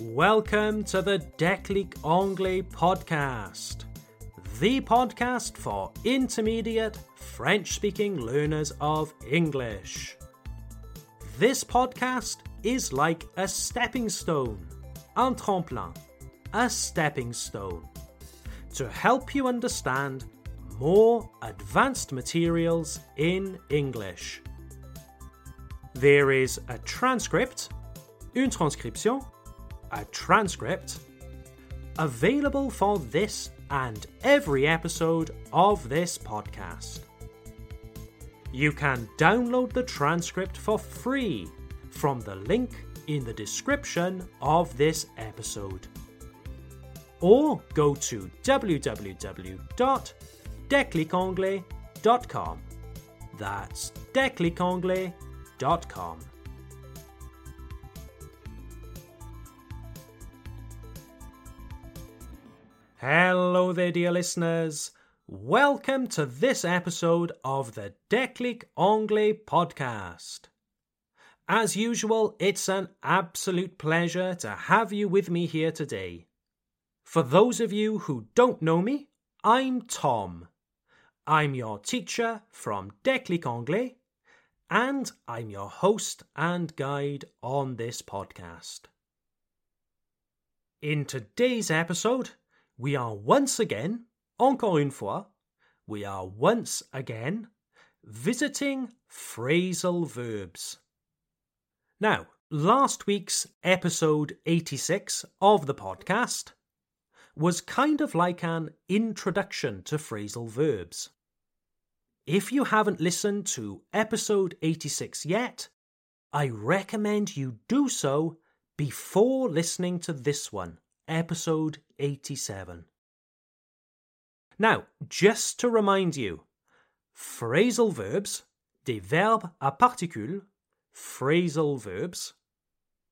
Welcome to the Déclic Anglais podcast, the podcast for intermediate French speaking learners of English. This podcast is like a stepping stone, un tremplin, a stepping stone, to help you understand more advanced materials in English. There is a transcript, une transcription, a transcript, available for this and every episode of this podcast. You can download the transcript for free from the link in the description of this episode. Or go to www.declicanglais.com. That's declicanglais.com. Hello there, dear listeners. Welcome to this episode of the Déclic Anglais podcast. As usual, it's an absolute pleasure to have you with me here today. For those of you who don't know me, I'm Tom. I'm your teacher from Déclic Anglais, and I'm your host and guide on this podcast. In today's episode, we are once again, encore une fois, we are once again visiting phrasal verbs. Now, last week's episode 86 of the podcast was kind of like an introduction to phrasal verbs. If you haven't listened to episode 86 yet, I recommend you do so before listening to this one episode 87. Now, just to remind you, phrasal verbs, des verbes à particules, phrasal verbs,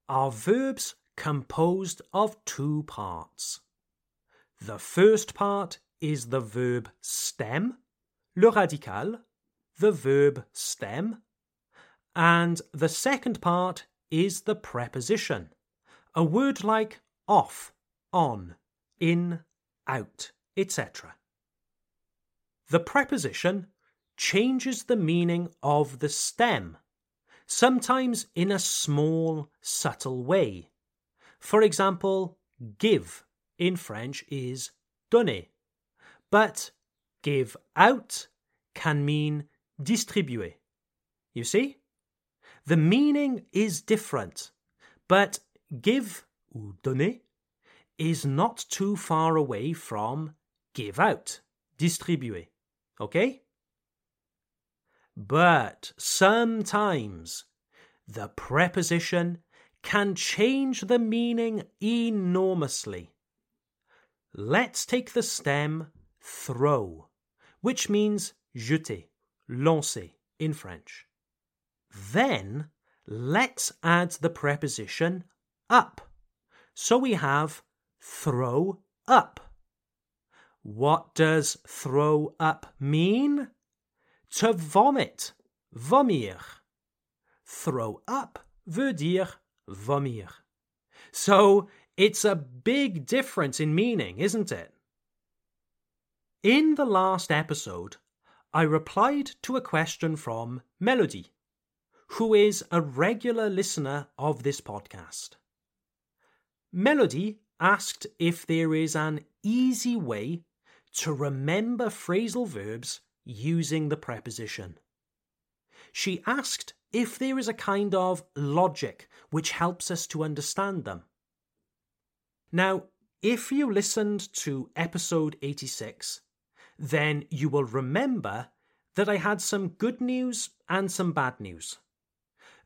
are verbs composed of two parts. The first part is the verb stem, le radical, the verb stem, and the second part is the preposition, a word like off on, in, out, etc. The preposition changes the meaning of the stem, sometimes in a small, subtle way. For example, give in French is donner, but give out can mean distribuer. You see? The meaning is different, but give ou donner is not too far away from give out, distribuer. Okay? But sometimes the preposition can change the meaning enormously. Let's take the stem throw, which means jeter, lancer in French. Then let's add the preposition up. So we have throw up. What does throw up mean? To vomit, vomir. Throw up veut dire vomir. So it's a big difference in meaning, isn't it? In the last episode, I replied to a question from Melody, who is a regular listener of this podcast. Melody asked if there is an easy way to remember phrasal verbs using the preposition. She asked if there is a kind of logic which helps us to understand them. Now, if you listened to episode 86, then you will remember that I had some good news and some bad news.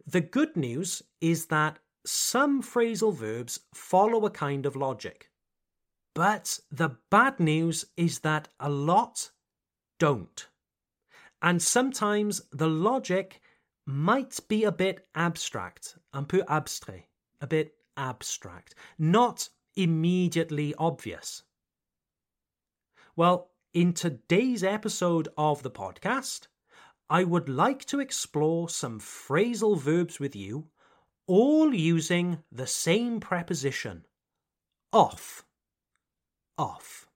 The good news is that some phrasal verbs follow a kind of logic. But the bad news is that a lot don't. And sometimes the logic might be a bit abstract, un peu abstrait, a bit abstract, not immediately obvious. Well, in today's episode of the podcast, I would like to explore some phrasal verbs with you all using the same preposition, off. Off.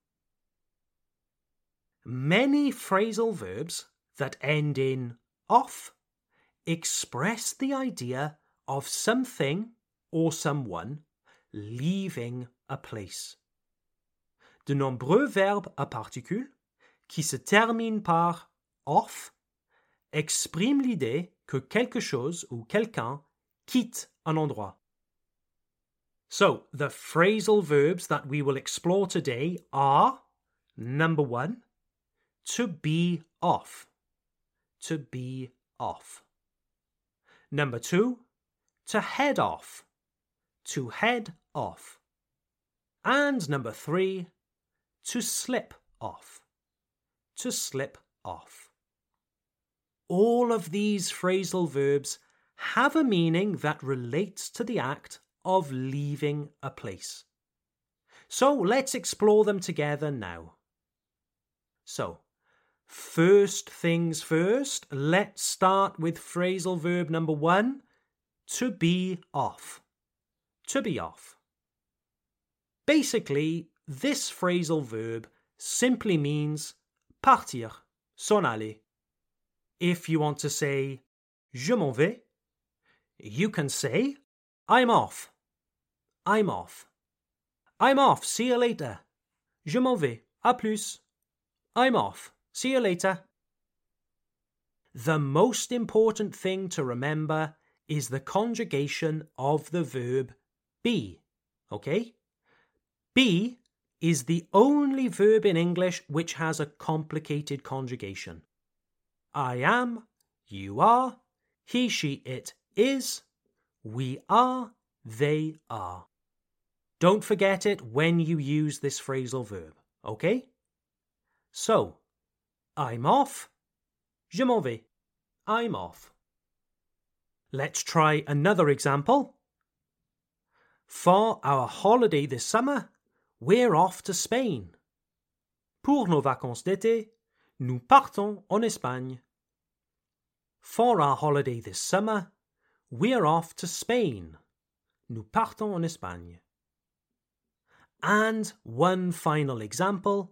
Many phrasal verbs that end in off express the idea of something or someone leaving a place. De nombreux verbes à particules qui se terminent par off expriment l'idée que quelque chose ou quelqu'un quitte un endroit. So, the phrasal verbs that we will explore today are number one, to be off. To be off. Number two, to head off. To head off. And number three, to slip off. To slip off. All of these phrasal verbs have a meaning that relates to the act of leaving a place. So let's explore them together now. So, first things first, let's start with phrasal verb number one to be off. To be off. Basically, this phrasal verb simply means partir, s'en aller. If you want to say je m'en vais, you can say I'm off. I'm off. I'm off. See you later. Je m'en vais. À plus. I'm off. See you later. The most important thing to remember is the conjugation of the verb be. Okay? Be is the only verb in English which has a complicated conjugation. I am, you are, he, she, it is, we are, they are. Don't forget it when you use this phrasal verb, okay? So, I'm off. Je m'en vais. I'm off. Let's try another example. For our holiday this summer, we're off to Spain. Pour nos vacances d'été, nous partons en Espagne. For our holiday this summer, we're off to Spain. Nous partons en Espagne. And one final example.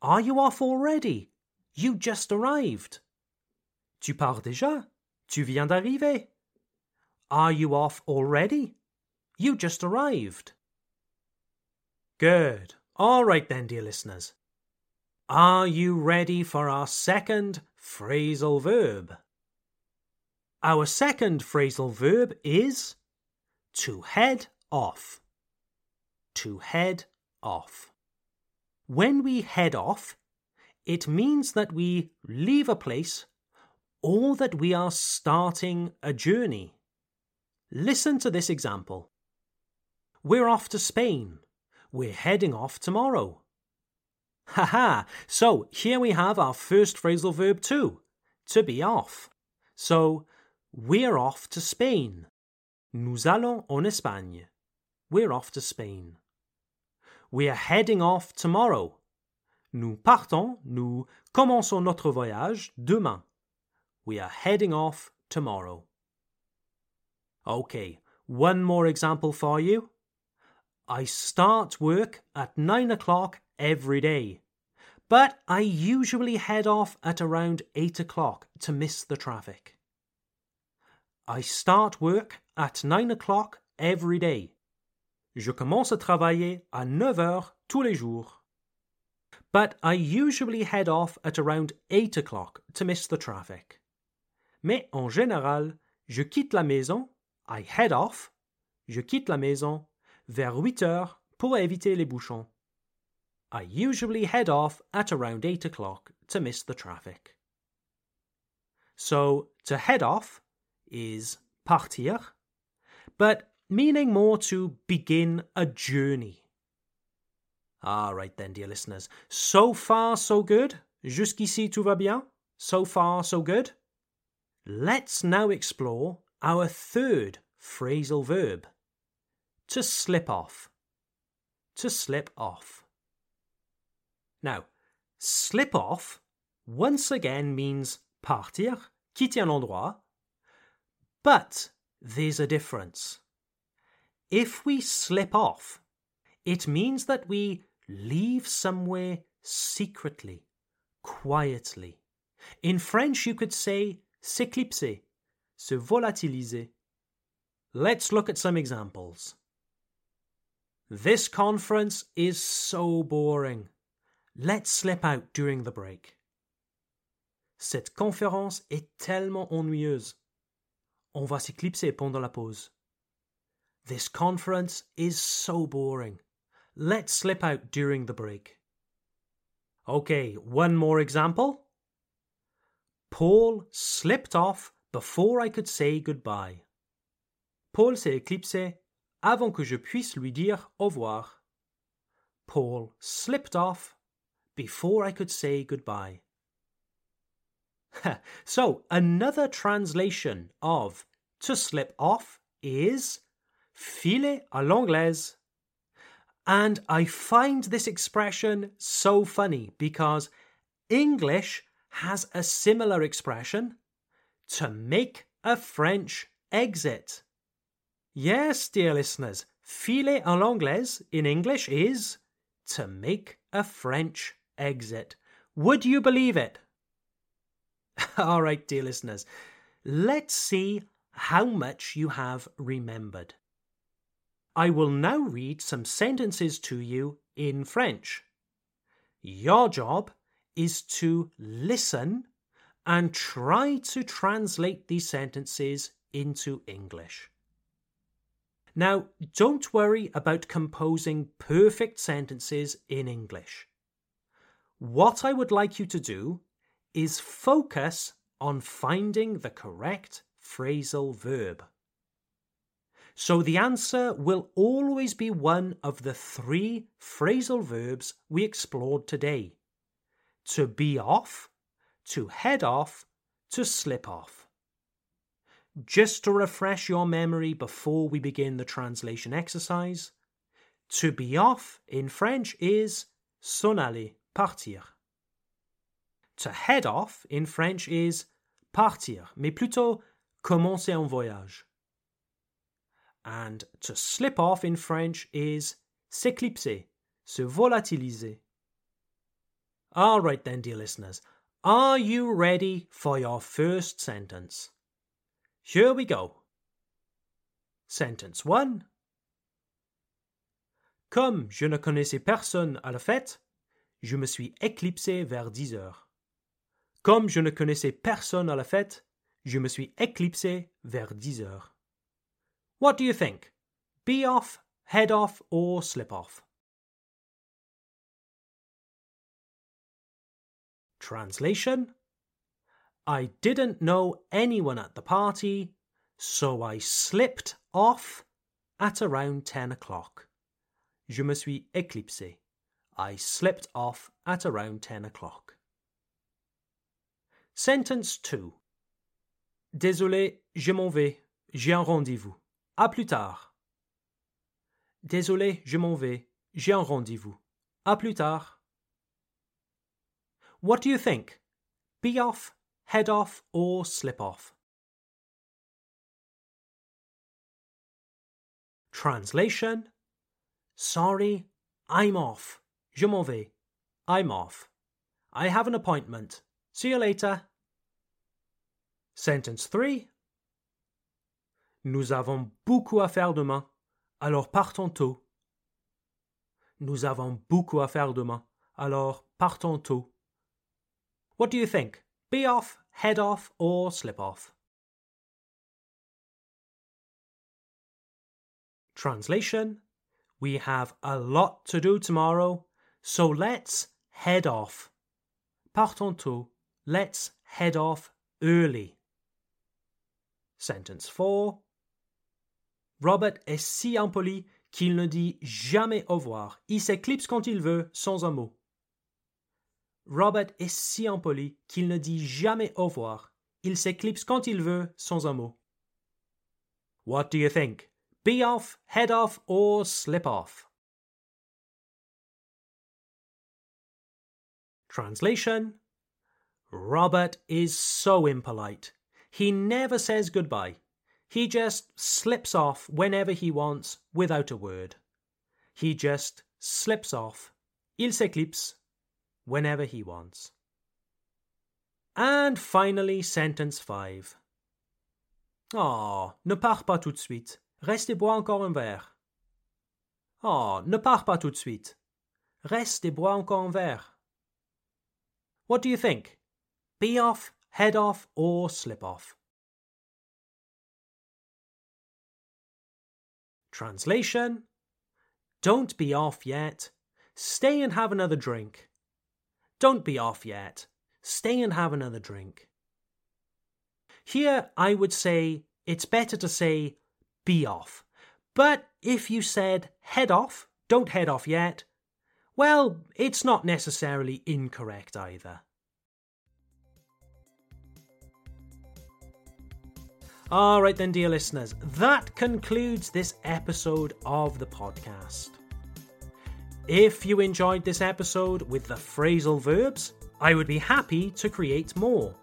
Are you off already? You just arrived. Tu pars déjà? Tu viens d'arriver. Are you off already? You just arrived. Good. All right then, dear listeners. Are you ready for our second phrasal verb? Our second phrasal verb is to head off to head off. When we head off, it means that we leave a place or that we are starting a journey. Listen to this example. We're off to Spain. We're heading off tomorrow. Haha, so here we have our first phrasal verb too, to be off. So, we're off to Spain. Nous allons en Espagne. We're off to Spain. We are heading off tomorrow. Nous partons, nous commençons notre voyage demain. We are heading off tomorrow. Okay, one more example for you. I start work at nine o'clock every day, but I usually head off at around eight o'clock to miss the traffic. I start work at nine o'clock every day, Je commence à travailler à 9 heures tous les jours. But I usually head off at around 8 o'clock to miss the traffic. Mais en général, je quitte la maison, I head off, je quitte la maison, vers 8 heures pour éviter les bouchons. I usually head off at around 8 o'clock to miss the traffic. So, to head off is partir, but meaning more to begin a journey. All right, then, dear listeners. So far, so good. Jusqu'ici, tout va bien. So far, so good. Let's now explore our third phrasal verb to slip off. To slip off. Now, slip off once again means partir, quitter un endroit, but there's a difference. If we slip off, It means that we leave somewhere secretly, quietly. In French, you could say s'éclipser, se volatiliser. Let's look at some examples. This conference is so boring. Let's slip out during the break. Cette conférence est tellement ennuyeuse. On va s'éclipser pendant la pause. This conference is so boring. Let's slip out during the break. Okay, one more example. Paul slipped off before I could say goodbye. Paul s'est éclipsé avant que je puisse lui dire au revoir. Paul slipped off before I could say goodbye. so, another translation of to slip off is filer à l'anglaise. And I find this expression so funny because English has a similar expression to make a French exit. Yes, dear listeners, filer à l'anglaise in English is to make a French exit. Would you believe it? All right, dear listeners, let's see how much you have remembered. I will now read some sentences to you in French. Your job is to listen and try to translate these sentences into English. Now, don't worry about composing perfect sentences in English. What I would like you to do is focus on finding the correct phrasal verb. So the answer will always be one of the three phrasal verbs we explored today to be off, to head off, to slip off. Just to refresh your memory before we begin the translation exercise, to be off in French is s'en aller, partir. To head off in French is partir, mais plutôt commencer un voyage. And to slip off in French is s'éclipser, se volatiliser. All right then, dear listeners, are you ready for your first sentence? Here we go. Sentence 1. Comme je ne connaissais personne à la fête, je me suis éclipsé vers 10 heures. Comme je ne connaissais personne à la fête, je me suis éclipsé vers 10 heures. What do you think? Be off, head off, or slip off? Translation I didn't know anyone at the party, so I slipped off at around 10 o'clock. Je me suis éclipsé. I slipped off at around 10 o'clock. Sentence 2. Désolé, je m'en vais. J'ai un rendez-vous. À plus tard. Désolé, je m'en vais. J'ai un rendez-vous. À plus tard. What do you think? Be off, head off, or slip off. Translation Sorry, I'm off. Je m'en vais. I'm off. I have an appointment. See you later. Sentence 3 Nous avons beaucoup à faire demain, alors partons tôt. Nous avons beaucoup à faire demain, alors partons tôt. What do you think? Be off, head off, or slip off. Translation We have a lot to do tomorrow, so let's head off. Partons tôt. Let's head off early. Sentence 4 Robert est si impoli qu'il ne dit jamais au revoir. Il s'éclipse quand il veut, sans un mot. Robert est si impoli qu'il ne dit jamais au revoir. Il s'éclipse quand il veut, sans un mot. What do you think? Be off, head off, or slip off? Translation Robert is so impolite. He never says goodbye. He just slips off whenever he wants without a word. he just slips off, il s'éclipse, whenever he wants. And finally, sentence 5. Oh, ne pars pas tout de suite. Reste et bois encore un verre. Oh, ne pars pas tout de suite. Reste et bois encore un verre. What do you think? Be off, head off, or slip off? Translation Don't be off yet. Stay and have another drink. Don't be off yet. Stay and have another drink. Here, I would say it's better to say be off. But if you said head off, don't head off yet, well, it's not necessarily incorrect either. Alright, then, dear listeners, that concludes this episode of the podcast. If you enjoyed this episode with the phrasal verbs, I would be happy to create more.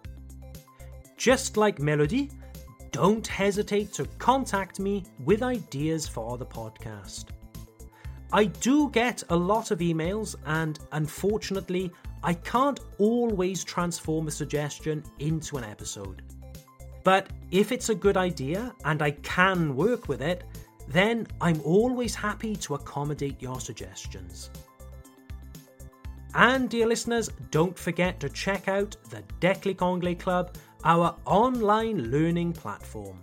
Just like Melody, don't hesitate to contact me with ideas for the podcast. I do get a lot of emails, and unfortunately, I can't always transform a suggestion into an episode. But if it's a good idea and I can work with it, then I'm always happy to accommodate your suggestions. And dear listeners, don't forget to check out the Déclic Anglais Club, our online learning platform.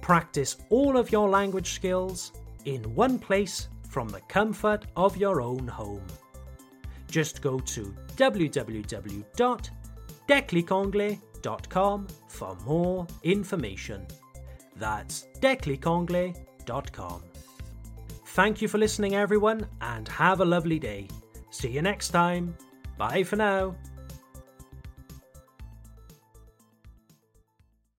Practice all of your language skills in one place from the comfort of your own home. Just go to www.declicanglais.com declicanglais.com for more information. That's declicanglais.com. Thank you for listening, everyone, and have a lovely day. See you next time. Bye for now.